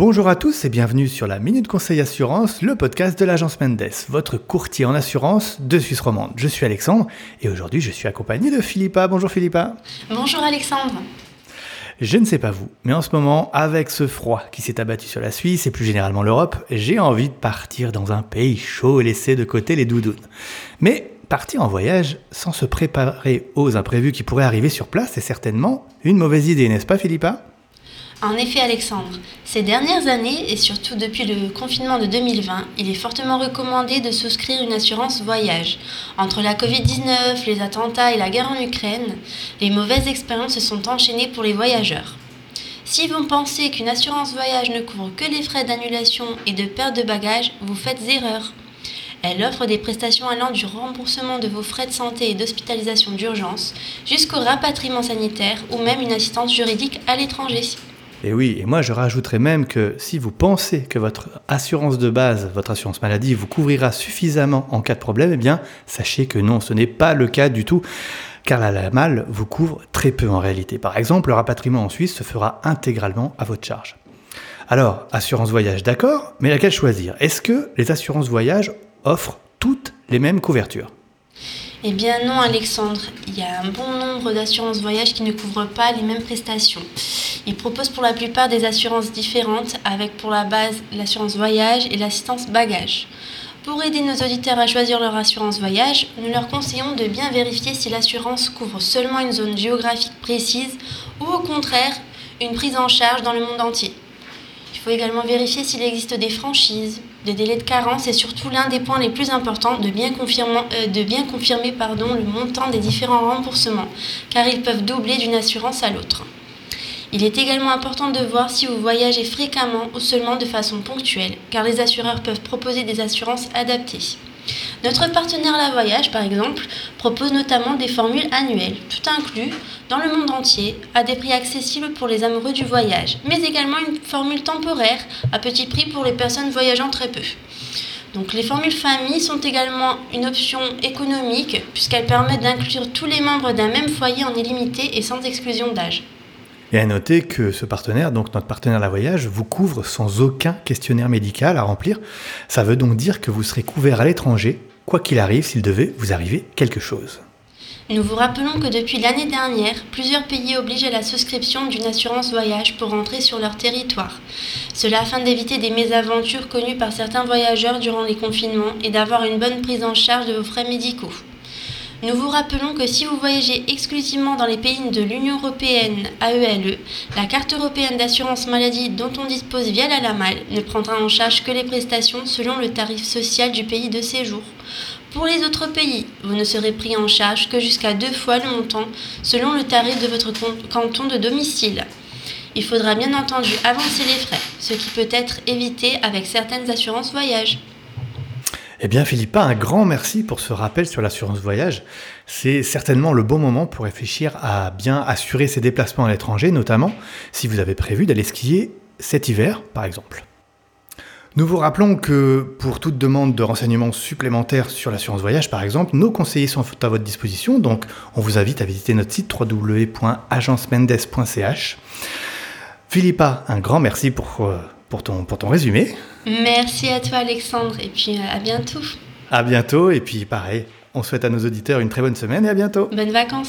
Bonjour à tous et bienvenue sur la Minute Conseil Assurance, le podcast de l'agence Mendes, votre courtier en assurance de Suisse romande. Je suis Alexandre et aujourd'hui je suis accompagné de Philippa. Bonjour Philippa. Bonjour Alexandre. Je ne sais pas vous, mais en ce moment, avec ce froid qui s'est abattu sur la Suisse et plus généralement l'Europe, j'ai envie de partir dans un pays chaud et laisser de côté les doudounes. Mais partir en voyage sans se préparer aux imprévus qui pourraient arriver sur place, c'est certainement une mauvaise idée, n'est-ce pas Philippa? En effet, Alexandre, ces dernières années, et surtout depuis le confinement de 2020, il est fortement recommandé de souscrire une assurance voyage. Entre la Covid-19, les attentats et la guerre en Ukraine, les mauvaises expériences se sont enchaînées pour les voyageurs. Si vous pensez qu'une assurance voyage ne couvre que les frais d'annulation et de perte de bagages, vous faites erreur. Elle offre des prestations allant du remboursement de vos frais de santé et d'hospitalisation d'urgence jusqu'au rapatriement sanitaire ou même une assistance juridique à l'étranger. Et oui, et moi je rajouterais même que si vous pensez que votre assurance de base, votre assurance maladie, vous couvrira suffisamment en cas de problème, eh bien sachez que non, ce n'est pas le cas du tout, car la mal vous couvre très peu en réalité. Par exemple, le rapatriement en Suisse se fera intégralement à votre charge. Alors, assurance voyage, d'accord, mais laquelle choisir? Est-ce que les assurances voyage offrent toutes les mêmes couvertures? Eh bien non Alexandre, il y a un bon nombre d'assurances voyage qui ne couvrent pas les mêmes prestations. Ils proposent pour la plupart des assurances différentes avec pour la base l'assurance voyage et l'assistance bagage. Pour aider nos auditeurs à choisir leur assurance voyage, nous leur conseillons de bien vérifier si l'assurance couvre seulement une zone géographique précise ou au contraire une prise en charge dans le monde entier. Il faut également vérifier s'il existe des franchises, des délais de carence et surtout l'un des points les plus importants de bien confirmer, euh, de confirmer le montant des différents remboursements, car ils peuvent doubler d'une assurance à l'autre. Il est également important de voir si vous voyagez fréquemment ou seulement de façon ponctuelle, car les assureurs peuvent proposer des assurances adaptées. Notre partenaire La Voyage, par exemple, propose notamment des formules annuelles, tout inclus, dans le monde entier, à des prix accessibles pour les amoureux du voyage, mais également une formule temporaire à petit prix pour les personnes voyageant très peu. Donc les formules famille sont également une option économique puisqu'elles permettent d'inclure tous les membres d'un même foyer en illimité et sans exclusion d'âge. Et à noter que ce partenaire, donc notre partenaire La Voyage, vous couvre sans aucun questionnaire médical à remplir. Ça veut donc dire que vous serez couvert à l'étranger, quoi qu'il arrive s'il devait vous arriver quelque chose. Nous vous rappelons que depuis l'année dernière, plusieurs pays obligent à la souscription d'une assurance voyage pour rentrer sur leur territoire. Cela afin d'éviter des mésaventures connues par certains voyageurs durant les confinements et d'avoir une bonne prise en charge de vos frais médicaux. Nous vous rappelons que si vous voyagez exclusivement dans les pays de l'Union européenne AELE, la carte européenne d'assurance maladie dont on dispose via la LAMAL ne prendra en charge que les prestations selon le tarif social du pays de séjour. Pour les autres pays, vous ne serez pris en charge que jusqu'à deux fois le montant selon le tarif de votre canton de domicile. Il faudra bien entendu avancer les frais, ce qui peut être évité avec certaines assurances voyage. Eh bien, Philippa, un grand merci pour ce rappel sur l'assurance voyage. C'est certainement le bon moment pour réfléchir à bien assurer ses déplacements à l'étranger, notamment si vous avez prévu d'aller skier cet hiver, par exemple. Nous vous rappelons que pour toute demande de renseignements supplémentaires sur l'assurance voyage, par exemple, nos conseillers sont à votre disposition, donc on vous invite à visiter notre site www.agencemendes.ch. Philippa, un grand merci pour euh, pour ton, pour ton résumé. Merci à toi Alexandre et puis euh, à bientôt. À bientôt et puis pareil, on souhaite à nos auditeurs une très bonne semaine et à bientôt. Bonnes vacances.